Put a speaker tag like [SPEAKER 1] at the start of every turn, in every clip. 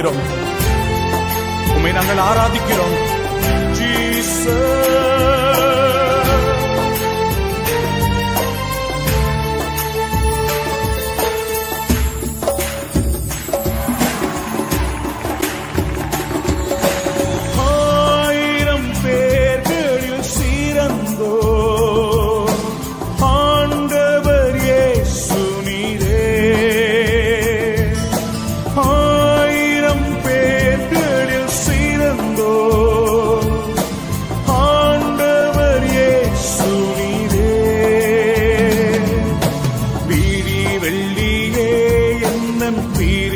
[SPEAKER 1] ஆராதிக்கிறோம் വെള്ളിയേ എന്നും വീ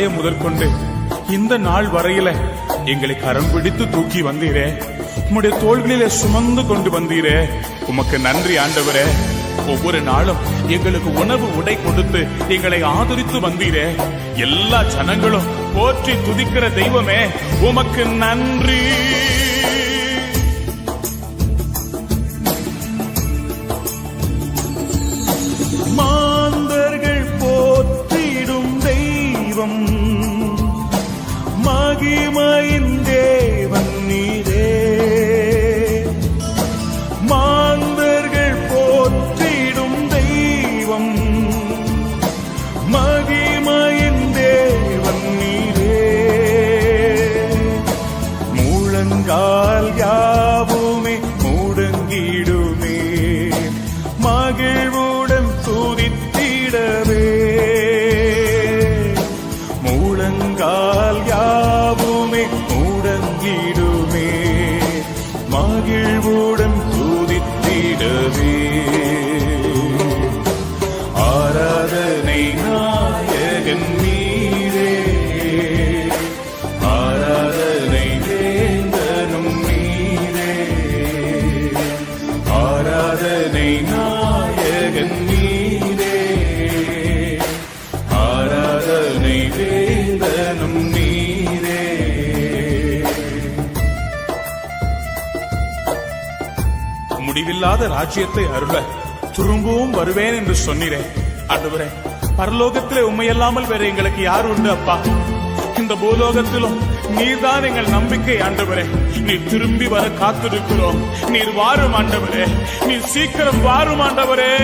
[SPEAKER 1] சிறு முதற்கொண்டு இந்த நாள் வரையில எங்களை கரம் பிடித்து தூக்கி வந்தீரே. உம்முடைய தோள்களிலே சுமந்து கொண்டு வந்தீரே. உமக்கு நன்றி ஆண்டவரே. ஒவ்வொரு நாளும் எங்களுக்கு உணவு உடை கொடுத்து எங்களை ஆதரித்து வந்தீரே. எல்லா ஜனங்களும் போற்றி துதிக்கிற தெய்வமே உமக்கு நன்றி. இல்லாத ராஜ்யத்தை அருள திரும்பவும் வருவேன் என்று சொன்னீரே. ஆண்டவரே பரலோகத்திலே உண்மையல்லாமல் வேற எங்களுக்கு யார் உண்டு அப்பா? இந்த பூலோகத்திலும் நீர்தான் எங்கள் நம்பிக்கை ஆண்டவரே. நீர் திரும்பி வர காத்திருக்கிறோம். நீர் வாரும் ஆண்டவரே. நீர் சீக்கிரம் வாரும் ஆண்டவரே.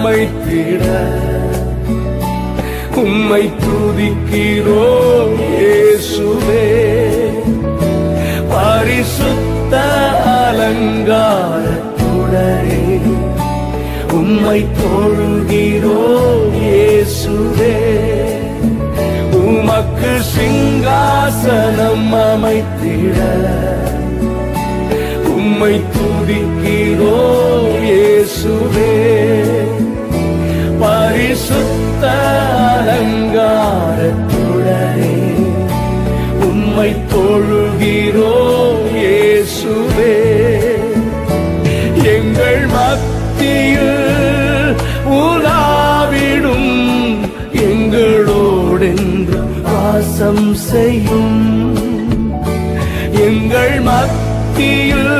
[SPEAKER 1] அமைத்திட உம்மை துதிக்கிறோம் இயேசுவே.
[SPEAKER 2] பரிசுத்த அலங்காரத்துடனே உம்மை
[SPEAKER 3] தொழுகிறோம் இயேசுவே. உமக்கு சிங்காசனம் அமைத்திட உம்மை துதிக்கிறோம் இயேசுவே. பரிசுத்த அலங்காரத்துடனே உம்மை தொழுகிறோ இயேசுவே. எங்கள் மத்தியில் உலாவிடும் எங்களோடென்று வாசம் செய்யும். எங்கள் மத்தியில்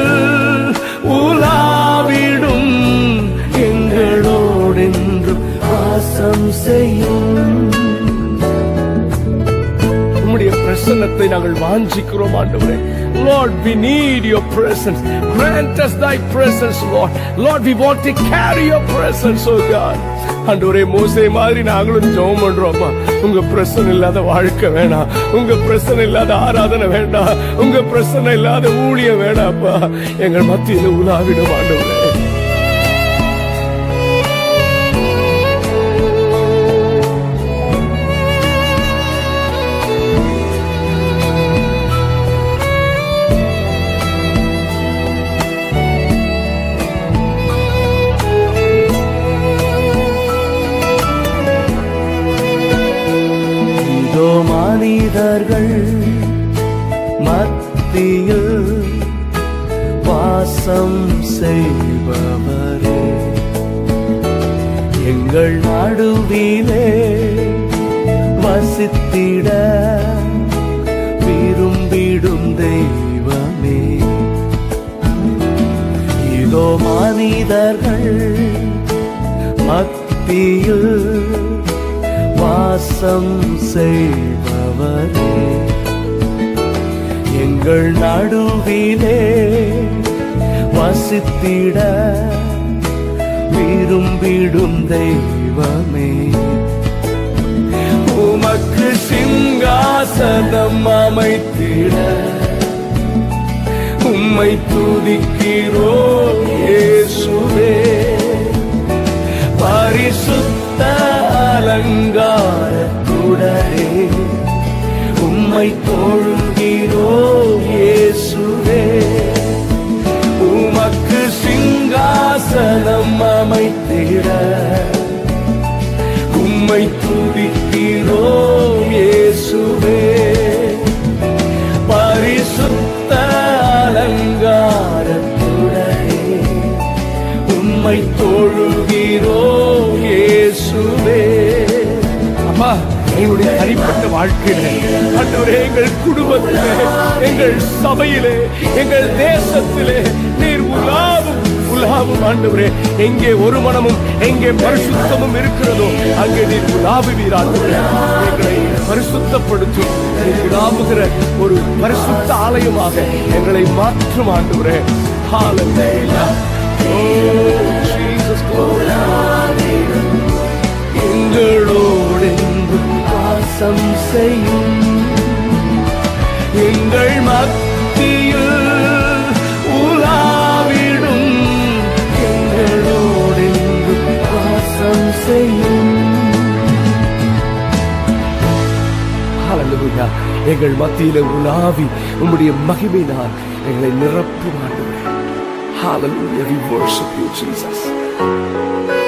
[SPEAKER 3] செய்யும். உம்முடைய பிரசன்னத்தை நாங்கள் வாஞ்சிக்கிறோம் ஆண்டவரே. Lord, we need your presence. Grant us thy presence, Lord. Lord, we want to carry your presence, oh God. ஆண்டவரே மோசே மாதிரி நாங்களும் ஜெபம் பண்றோம்மா உங்க பிரச்சனை இல்லாத வாழ்க்கை வேணாம். உங்க பிரச்சனை இல்லாத ஆராதனை வேண்டாம். உங்க பிரச்சனை இல்லாத ஊழியம் வேணாப்பா எங்கள் மத்தியில் உலாவிடும் ஆண்டவரே. புனிதர்கள் மத்தியில் வாசம் செய்பவரே. எங்கள் நடுவிலே வசித்திட விரும்பிடும் தெய்வமே. உமக்கு சிங்காசனம் அமைத்திட உம்மை துதிக்கிறோ இயேசுவே. பரிசுத்த அலங்காரத்துடனே உம்மை தொழுகிறோம் இயேசுவே. உமக்கு சிங்காசனம் அமைத்திட உம்மை துதிக்கிறோ இயேசுவே. வாழ்க்கையிலே ஆண்டவரே எங்கள் குடும்பத்திலே எங்கள் சபையிலே எங்கள் தேசத்திலே நீர் உலாவும் உலாவும் ஆண்டவரே. எங்கே ஒரு மனமும் எங்கே பரிசுத்தமும் இருக்கிறதோ அங்கே நீர் உலாவுவீர் ஆண்டவரே எங்களை பரிசுத்தப்படுத்தும் நீர் உலாவுகிற ஒரு பரிசுத்த ஆலயமாக எங்களை மாற்றும் ஆண்டவரே. Hallelujah. Oh, எங்களோடு வாசம் செய்யும். எங்கள் மத்தியில் உலாவிடும். எங்களோடு வாசம் செய்யும். எங்கள் மத்தியில உலாவி உம்முடைய மகிமையினால் எங்களை நிரப்பும் Hallelujah. We worship you, Jesus.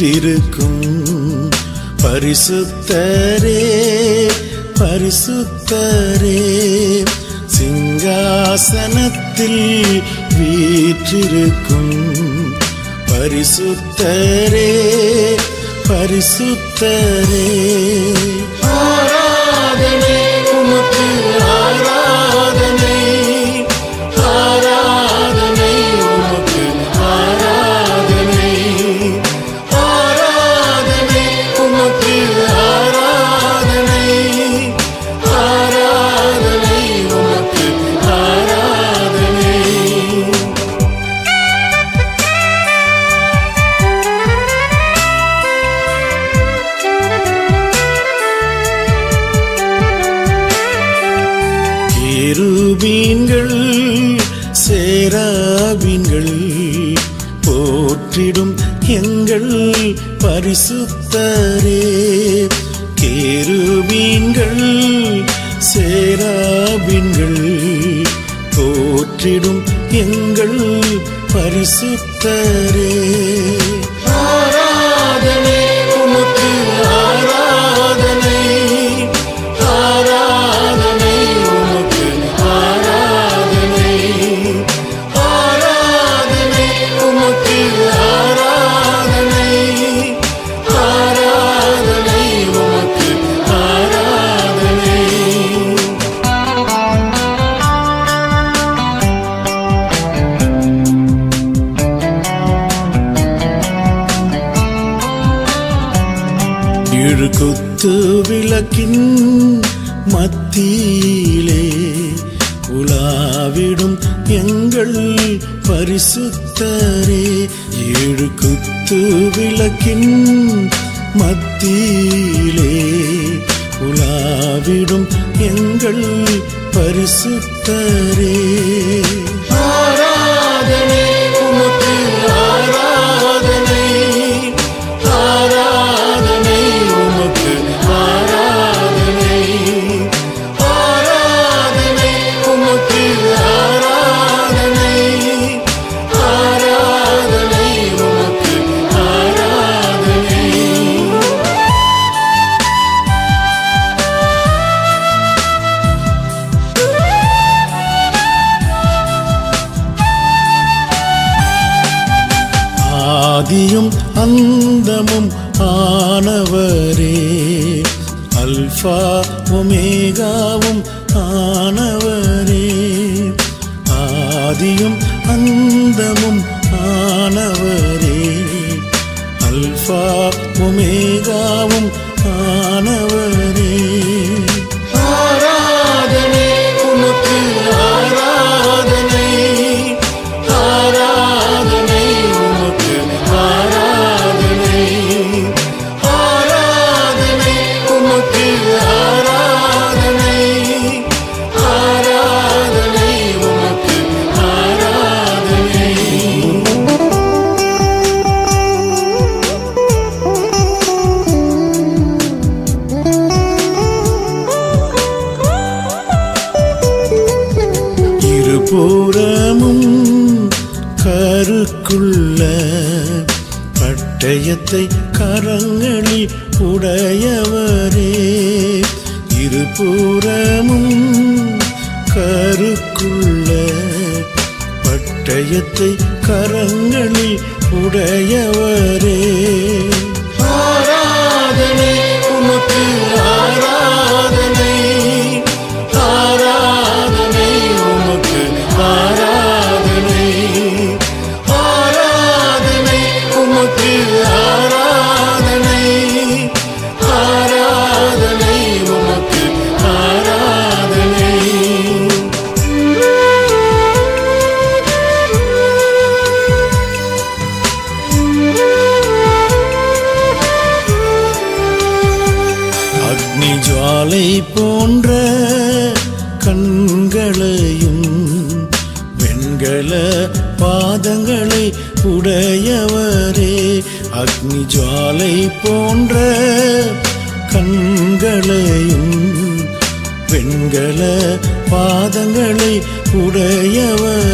[SPEAKER 4] வீற்றிருக்கும் பரிசுத்தரே பரிசுத்தரே. சிங்காசனத்தில் வீற்றிருக்கும். பரிசுத்தரே பரிசுத்தரே. மீன்கள் போற்றிடும் எங்கள் பரிசுத்தரே. கேருபீன்கள் சேராபின்கள் போற்றிடும் எங்கள் பரிசுத்தரே. തൂവിളക്കിൻ മത്തിയിലേ ഉലാവിടും എങ്കൾ പരിശുദ്ധരേ. ஒமேகாவும் காணவர் ഗുണങ്ങളിൽ ഉടയവർ பாதங்களை உடையவர்.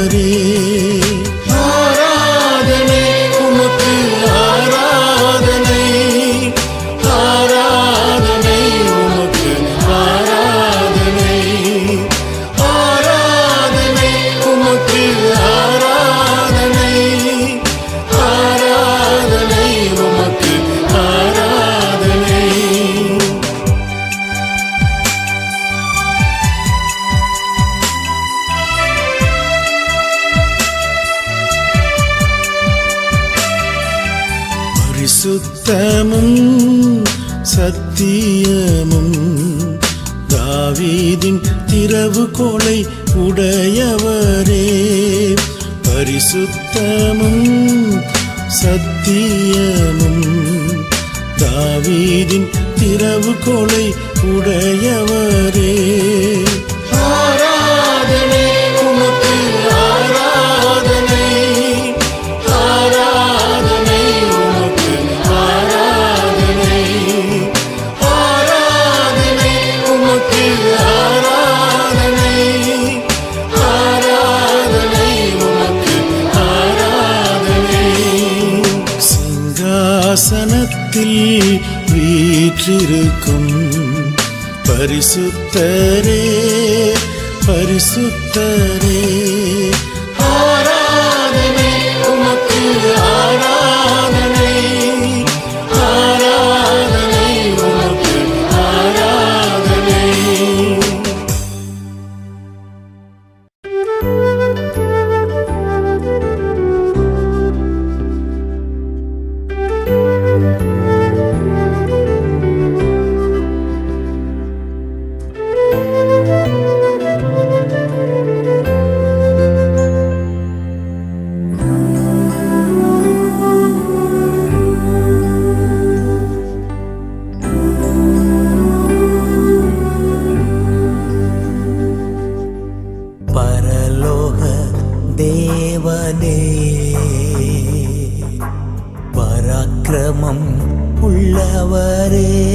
[SPEAKER 5] பராக்கிரமம் உள்ளவரே.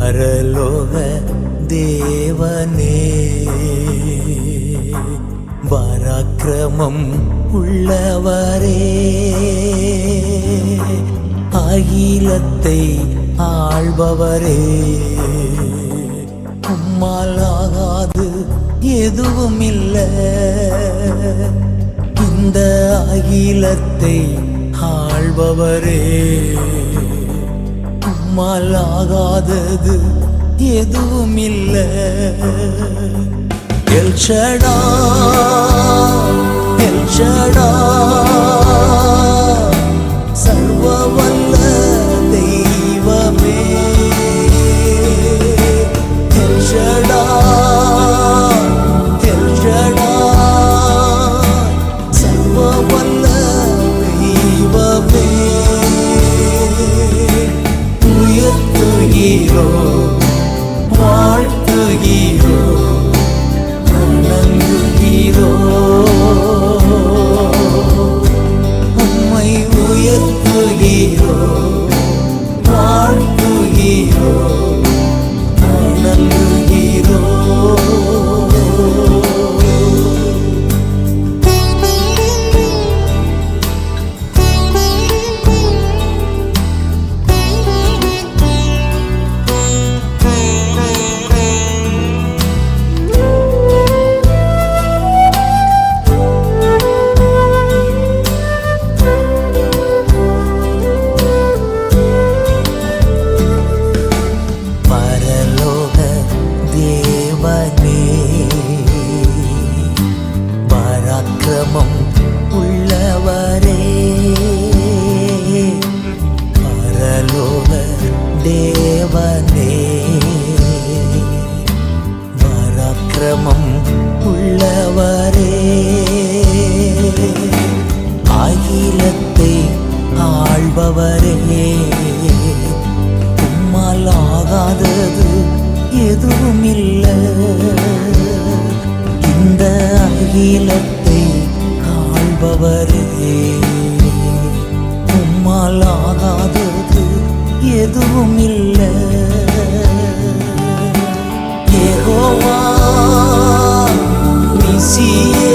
[SPEAKER 5] பரலோக தேவனே. பராக்கிரமம் உள்ளவரே. அகிலத்தை ஆள்பவரே. உம்மாலாகாது எதுவும் இல்லை இந்த அகிலத்தை ஆழ்பவரே ஆள்பவரே உம்மாலாகாதது எதுவும் இல்லை எல்ஷடா எல்ஷடா தெய்வமே. எல்ஷடா எல்ஷடா உயர்த்துகிறோ வாழ்த்துகிறோ வணங்குகிறோ உம்மை உயர்த்துகிறோ பரலோக தேவனே பராக்கிரமம் உள்ளவரே. அகிலத்தை ஆள்பவரே உம்மால் ஆகாதது எதுவும் இல்லை இந்த அகிலத்தை ஆள்பவரே உம்மால் ஆகாதது எதுவும் இல்லை யெகோவா நிசியே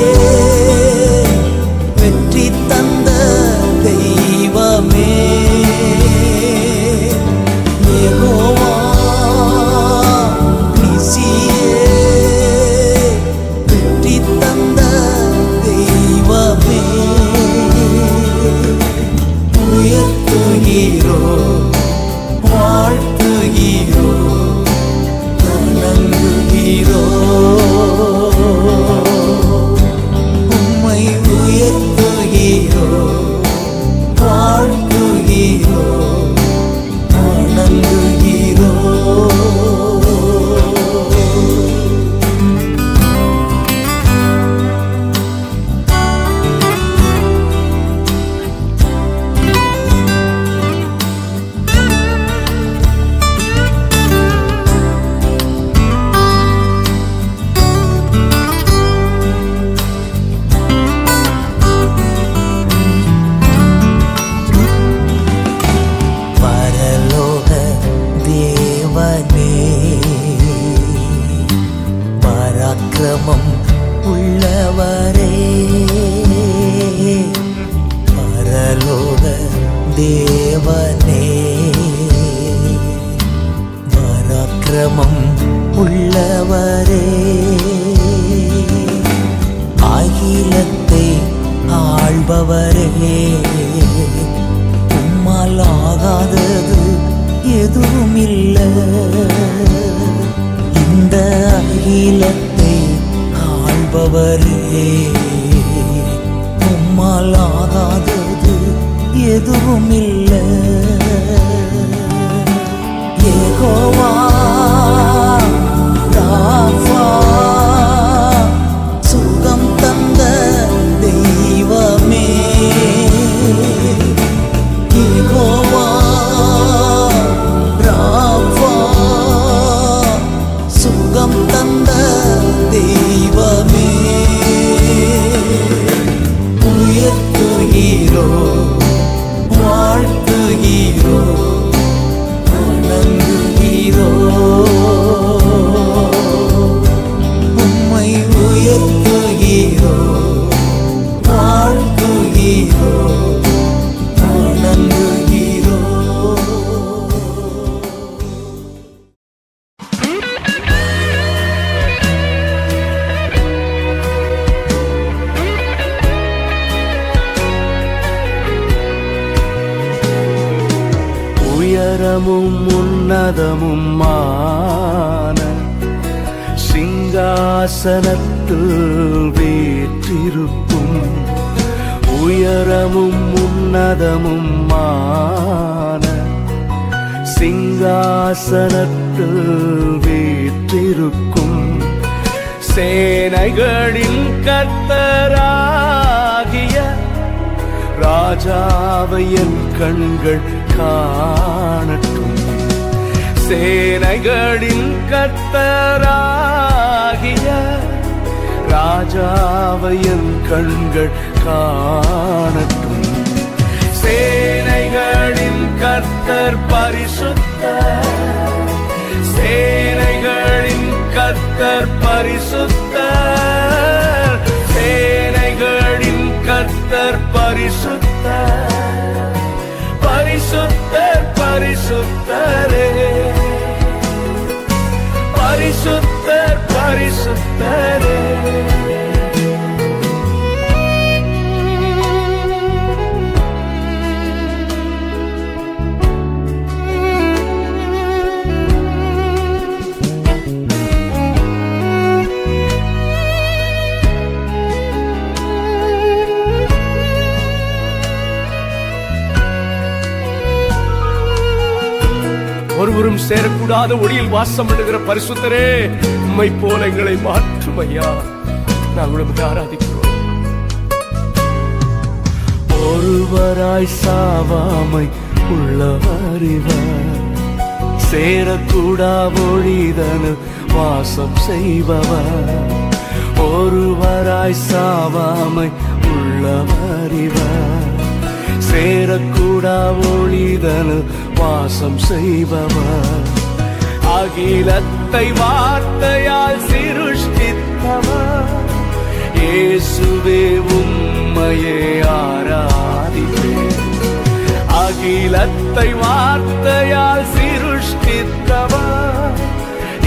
[SPEAKER 3] பரிசுத்த சேனைகளின் கத்தர் பரிசுத்த சேனைகளின் கத்தர் பரிசுத்த பரிசுத்தர் பரிசுத்தரே. பரிசுத்தர் பரிசுத்தரே. ஒருவரும் சேரக்கூடாத ஒளியில் வாசம் பண்ணுகிற பரிசுத்தரே உண்மை போல எங்களை மாற்றும் ஐயா நாங்கள் உமக்கு ஆராதிக்கிறோம். ஒருவராய் சாவாமை உள்ளவரிவர் சேரக்கூடா ஒழிதனு வாசம் செய்பவர். ஒருவராய் சாவாமை உள்ளவரிவர் சேரக்கூடா ஒழிதனு வாசம் செய்பவர். அகிலத்தை வார்த்தையால் சிருஷ்டித்தவர். இயேசுவே உம்மையே ஆராதிப்பேன். அகிலத்தை வார்த்தையால் சிருஷ்டித்தவர்.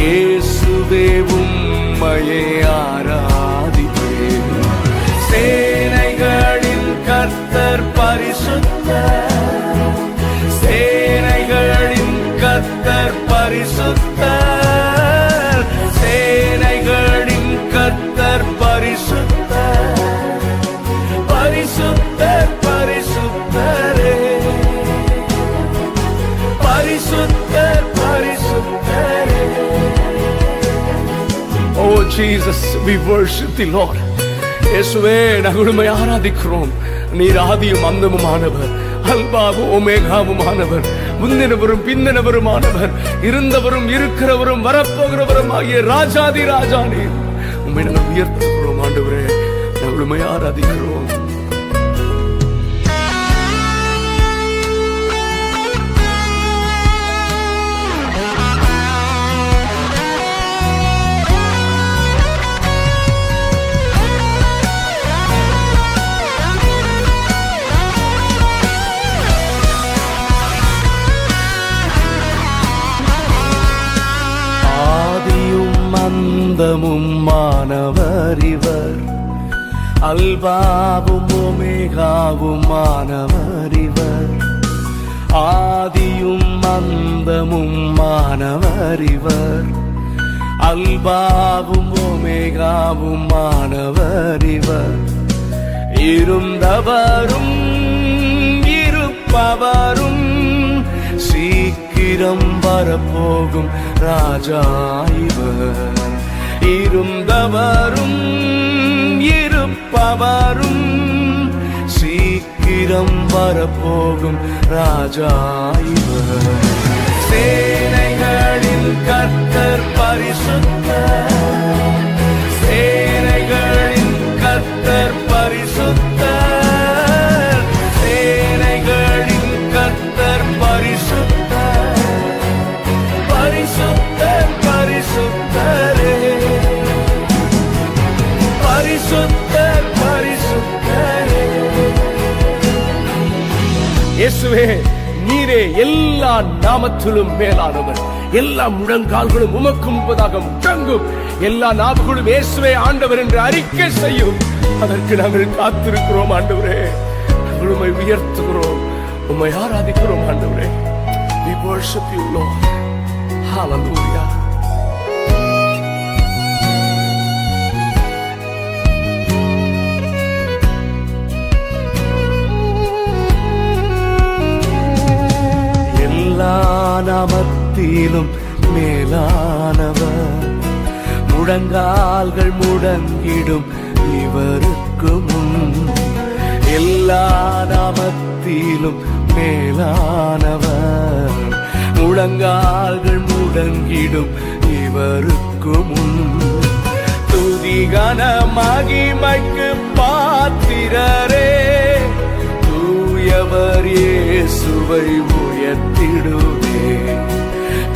[SPEAKER 3] இயேசுவே உம்மையே ஆராதிப்பேன். சேனைகளின் கர்த்தர் பரிசுத்த சேனைகளின் பரிசுத்தர். சேனைகளின் கத்தர் பரிசுத்தர். பரிசுத்தர் பரிசுத்தரே. பரிசுத்தர் பரிசுத்தரே. O Jesus we worship the Lord இயேசுவே நாங்கள் உம்மை ஆராதிக்கிறோம். நீர் ஆதியும் அந்தமுமானவர். அல்பாவும் ஒமேகாவுமானவர். முந்தினவரும் பிந்தினவருமானவர். இருந்தவரும் இருக்கிறவரும் வரப்போகிறவரும் ஆகிய ராஜாதி ராஜா நீர் உண்மை நாங்கள் உயர்த்துகிறோம் ஆண்டவரே. நாங்கள் உம்மை ஆராதிக்கிறோம். அந்தமும் மாணவர் இவர். அல்பாவும் ஒமேகாவும் மாணவர் இவர். ஆதியும் அந்தமும் மாணவர் இவர். அல்பாவும் ஒமேகாவும் மாணவர் இவர். இருந்தவரும் இருப்பவரும் சீக்க சீக்கிரம் வரப்போகும் ராஜா இவர். இருந்தவரும் இருப்பவரும் சீக்கிரம் வரப்போகும் ராஜா இவர். சேனைகளின் கர்த்தர் பரிசுத்த சேனைகளின் கர்த்தர் பரிசுத்தர். இயேசுவே நீரே எல்லா நாமத்திலும் மேலானவர். எல்லா முழங்கால்களும் உமக்கு முன்பதாக முழங்கும் எல்லா நாவுகளும் இயேசுவே ஆண்டவர் என்று அறிக்கை செய்யும். அதற்கு நாங்கள் காத்திருக்கிறோம் ஆண்டவரே. நாங்கள் உண்மை உயர்த்துகிறோம். உண்மை ஆராதிக்கிறோம் ஆண்டவரே. We worship you, Lord. Hallelujah. எல்லா நாமத்திலும் மேலானவர். முழங்கால்கள் முடங்கிடும் இவருக்கு முன். எல்லா நாமத்திலும் மேலானவர். முழங்கால்கள் முடங்கிடும் இவருக்கு முன். துதிகன மகிமைக்கு பாத்திரரே. தூயவர் இயேசுவை உயர்த்திடுவே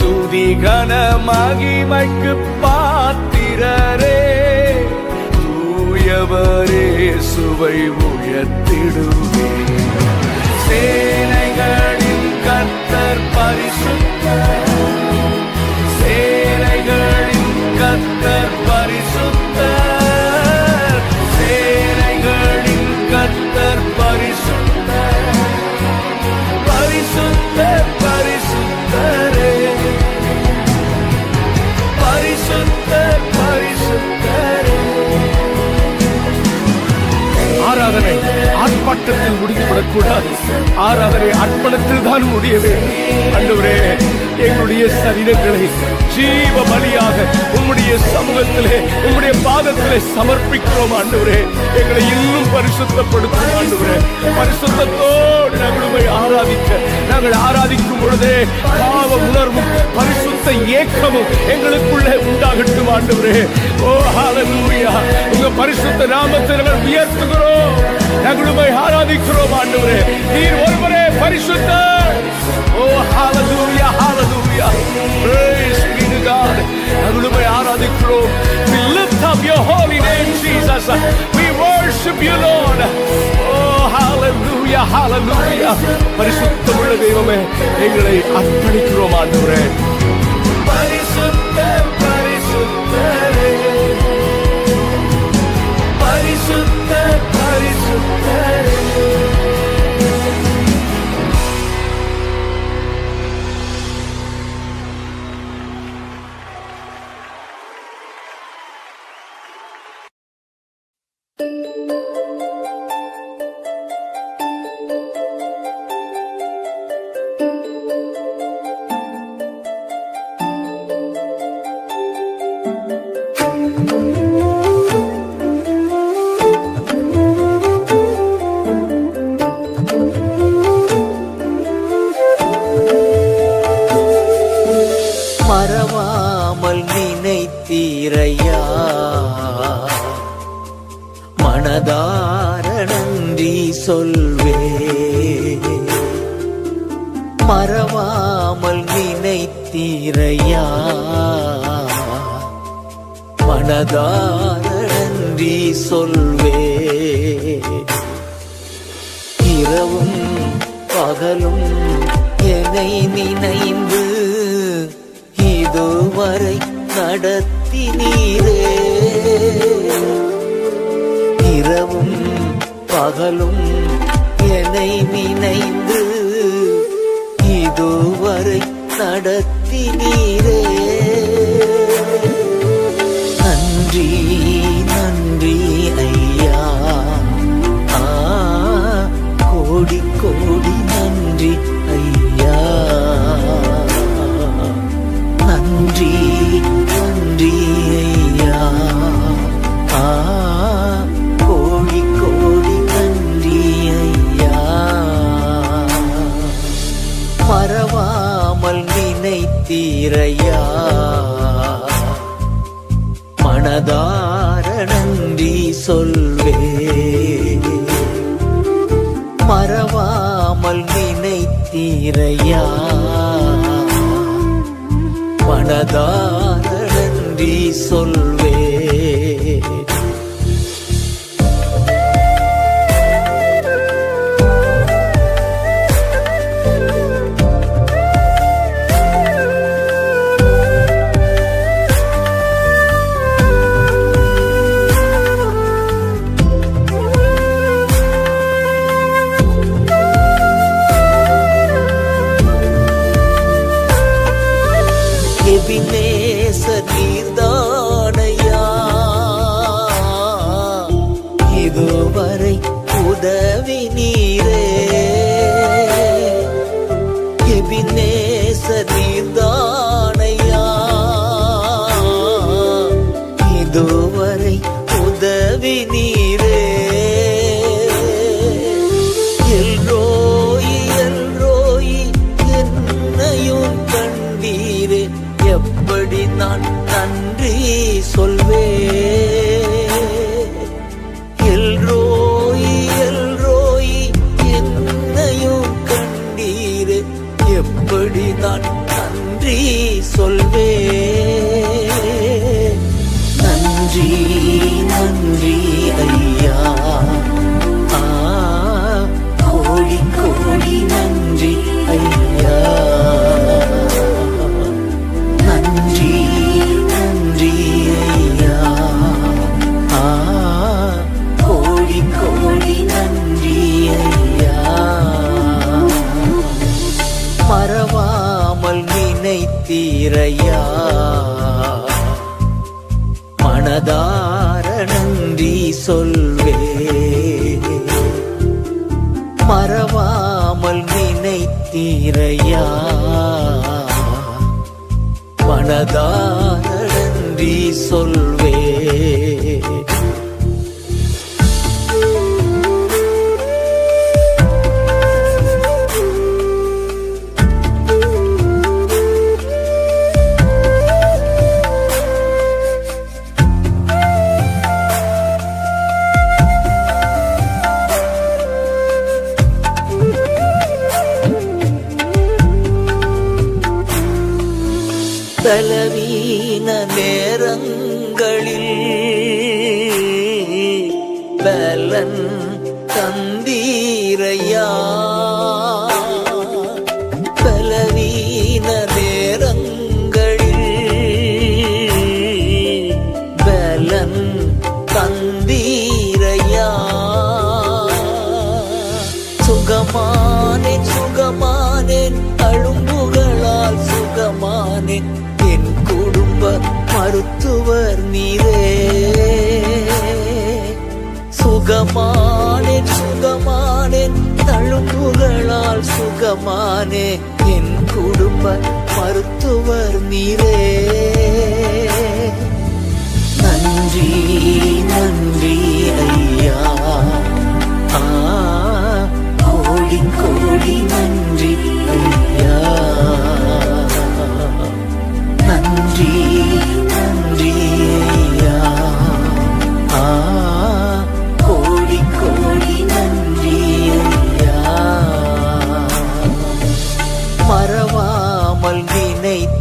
[SPEAKER 3] துதிகன மகிமைக்கு பாத்திரரே தூயவரே சுவை உயர்த்திடுவே சேனைகளின் கத்தர் பரிசுத்த சேனைகளின் கர்த்தர் பரிசுத்தர் ஆர்ப்பாட்டத்தில் முடிந்துவிடக்கூடாது ஆராதனை அர்ப்பணத்தில் தான் முடியவே. அன்றுவரே எங்களுடைய சரீரங்களை ஜீவ பலியாக உம்முடைய சமூகத்திலே உம்முடைய பாதத்திலே சமர்ப்பிக்கிறோம் ஆண்டவரே எங்களை இன்னும் பரிசுத்தப்படுத்தும் ஆண்டவரே பரிசுத்தத்தோடு நாங்கள் உம்மை ஆராதிக்க நாங்கள் ஆராதிக்கும் பொழுதே பாவ உணர்வும் பரிசுத்த ஏக்கமும் எங்களுக்குள்ளே உண்டாகட்டும் ஆண்டவரே ஓ ஹாலூயா உங்க பரிசுத்த நாமத்தை நாங்கள் உயர்த்துகிறோம். நாங்கள் உம்மை ஆராதிக்கிறோம் ஆண்டவரே. நீர் ஒருவரே பரிசுத்தர் ஓ ஹalleluya ஹalleluya praise be to God. நாங்கள் உம்மை ஆராதிக்கிறோம். We lift up your holy name Jesus. We worship you Lord. oh hallelujah hallelujah. பரிசுத்தமுள்ள தெய்வமே எங்களை அர்ப்பணிக்கிறோம் ஆண்டவரே. பரிசுத்தர் பரிசுத்தரே. பரிசுத்தர் பரிசுத்தரே.
[SPEAKER 5] சாதாரணி சொல்ல sol.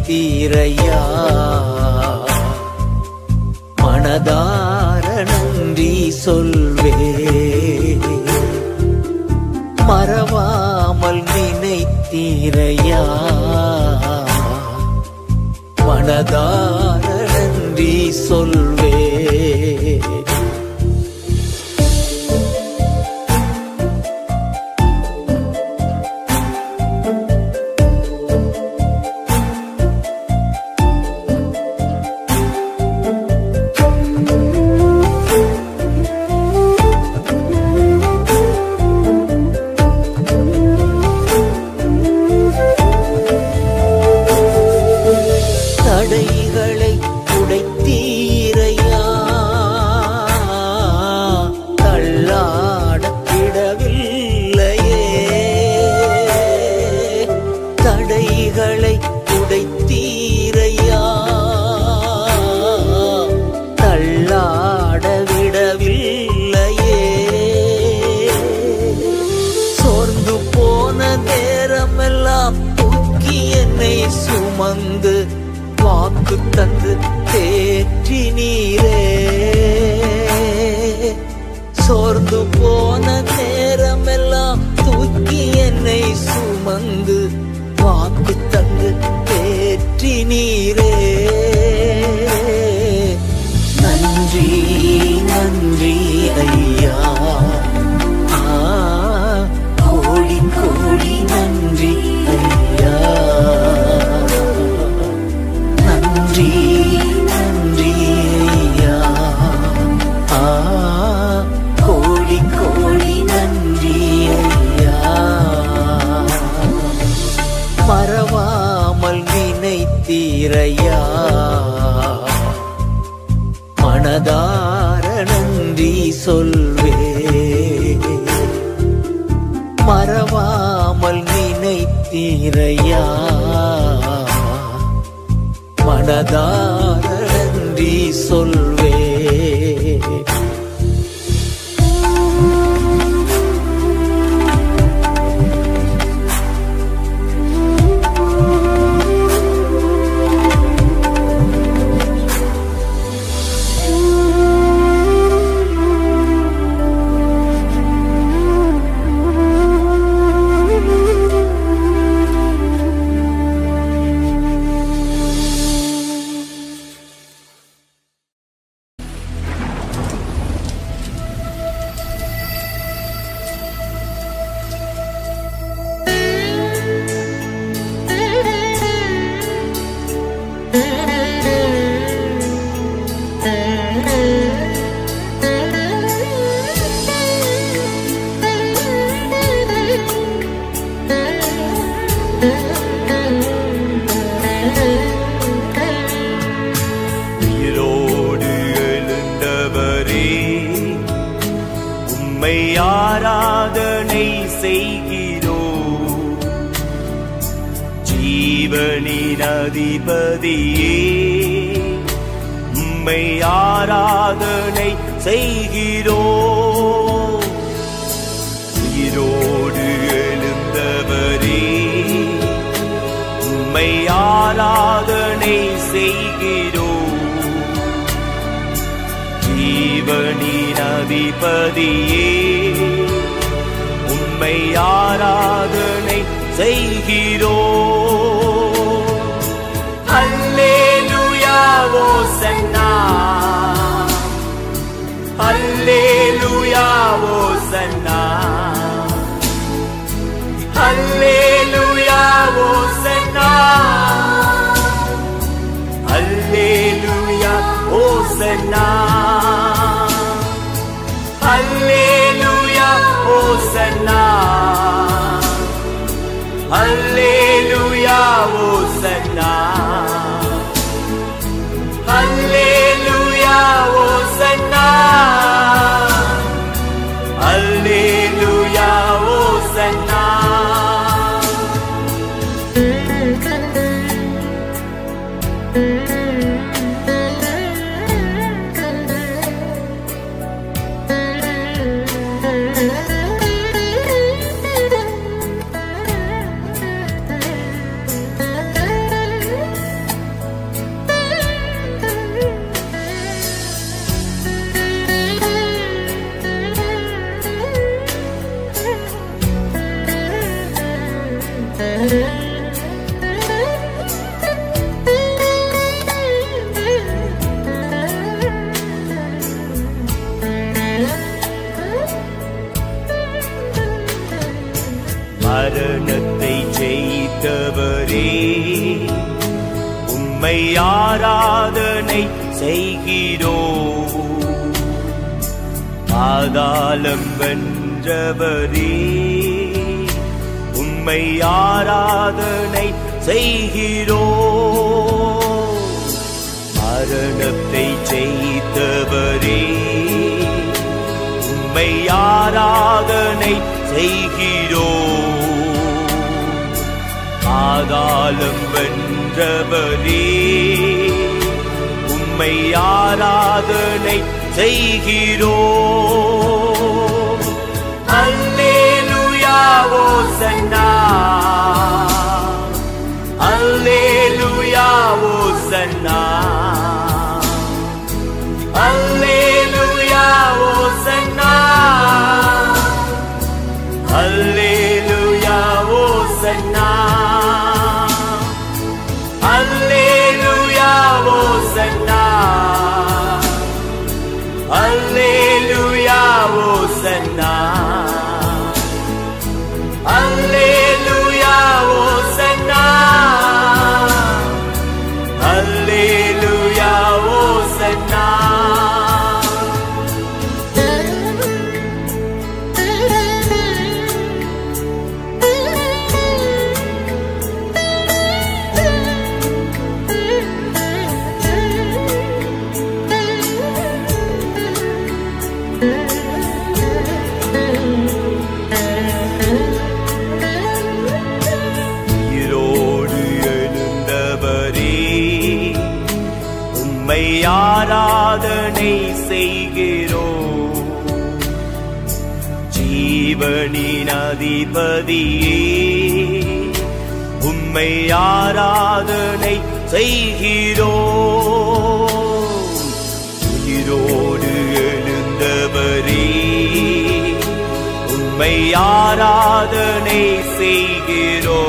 [SPEAKER 5] தீரையா? மனதார நம்பி சொல்வே மறவாமல் நினைத்தீரையா? மனதார நன்றி சொல்வே மனதாரணம் நீ சொல்வே மறவாமல் நினைத்தீரையா. மனதாரணம் நீ சொல்வே
[SPEAKER 6] Hallelujah. வென்றவரே. உம்மை ஆராதனை செய்கிறோ. மரணத்தை செய்தவரே. உம்மை ஆராதனை செய்கிறோ. ஆதாளம் வென்றவரே. உம்மை ஆராதனை செய்கிறோ. Hosanna. Alleluia, Hosanna. அதிபதியே உம்மை ஆராதனை செய்கிறோ. உயிரோடு எழுந்தவரே உம்மை ஆராதனை செய்கிறோ.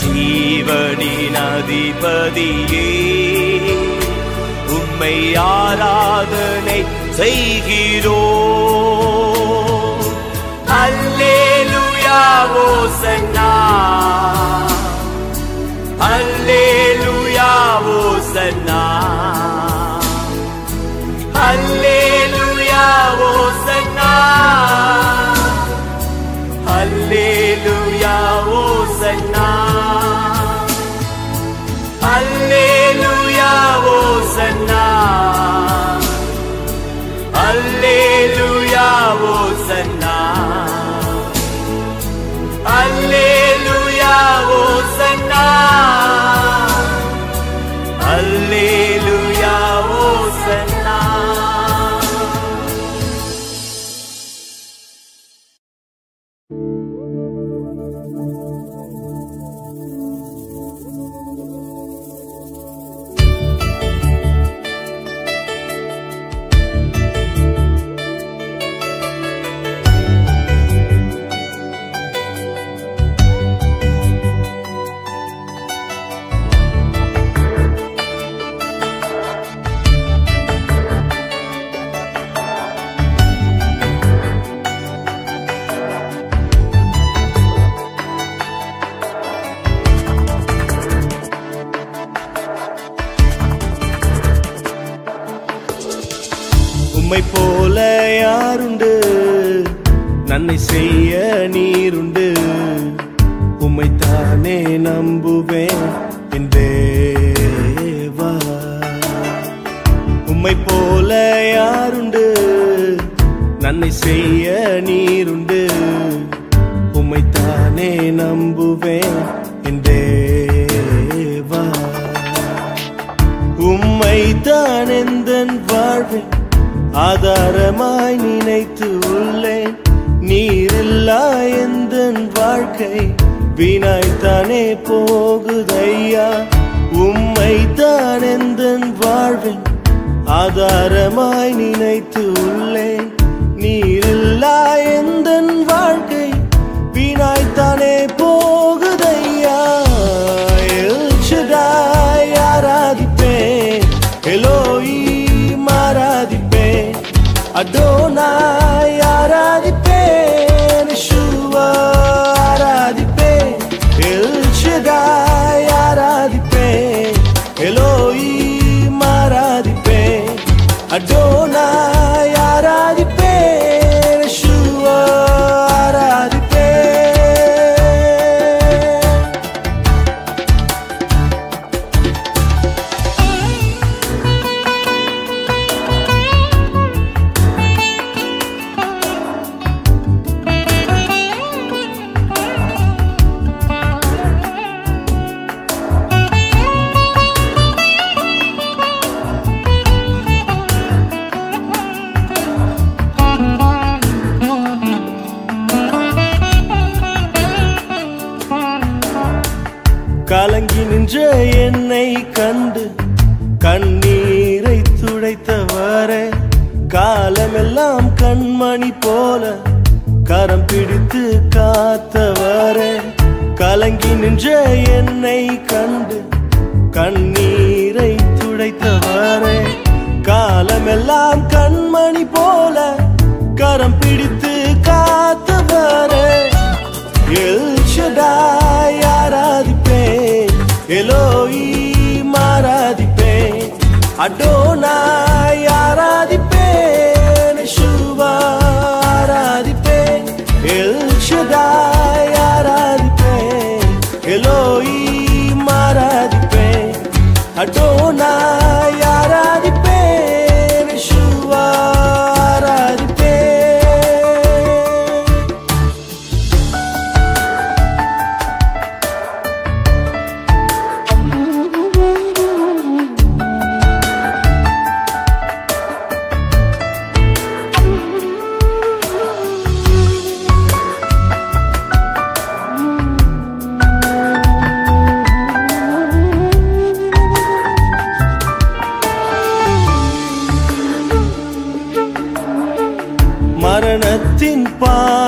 [SPEAKER 6] ஜீவனின் அதிபதியே உம்மை ஆராதனை செய்கிறோ.
[SPEAKER 7] Hallelujah, Hosanna. Hallelujah, Hosanna. Hallelujah, Hosanna.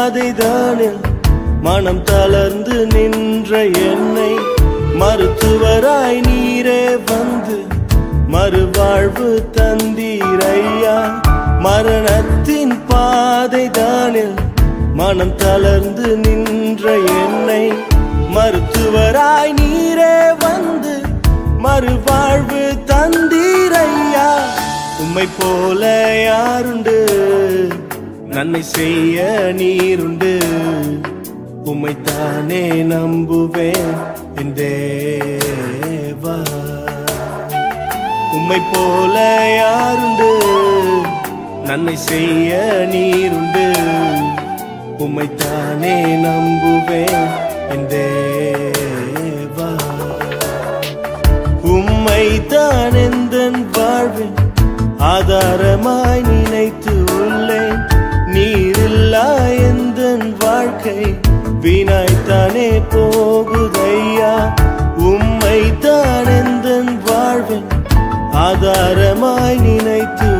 [SPEAKER 7] பாதைதானில் மனம் தளர்ந்து நின்ற என்னை மருத்துவராய் நீரே வந்து மறுவாழ்வு தந்தீரையா? மரணத்தின் பாதைதானில் மனம் தளர்ந்து நின்ற என்னை மருத்துவராய் நீரே வந்து மறுவாழ்வு தந்தீரையா? உம்மை போல யாருண்டு? நன்மை செய்ய நீருண்டு. உமைத்தானே நம்புவேன் என் தேவா. உம்மை போல யாருண்டு? நன்மை செய்ய நீருண்டு. உம்மைத்தானே நம்புவேன் என் தேவா. உம்மை தான் எந்தன் வாழ்வின் ஆதாரமாய் நினைத்து நீரில்லா எந்த வாழ்க்கை? வீணாய்த்தானே போகுதையா? உம்மை தான் எந்த வாழ்வின் ஆதாரமாய் நினைத்து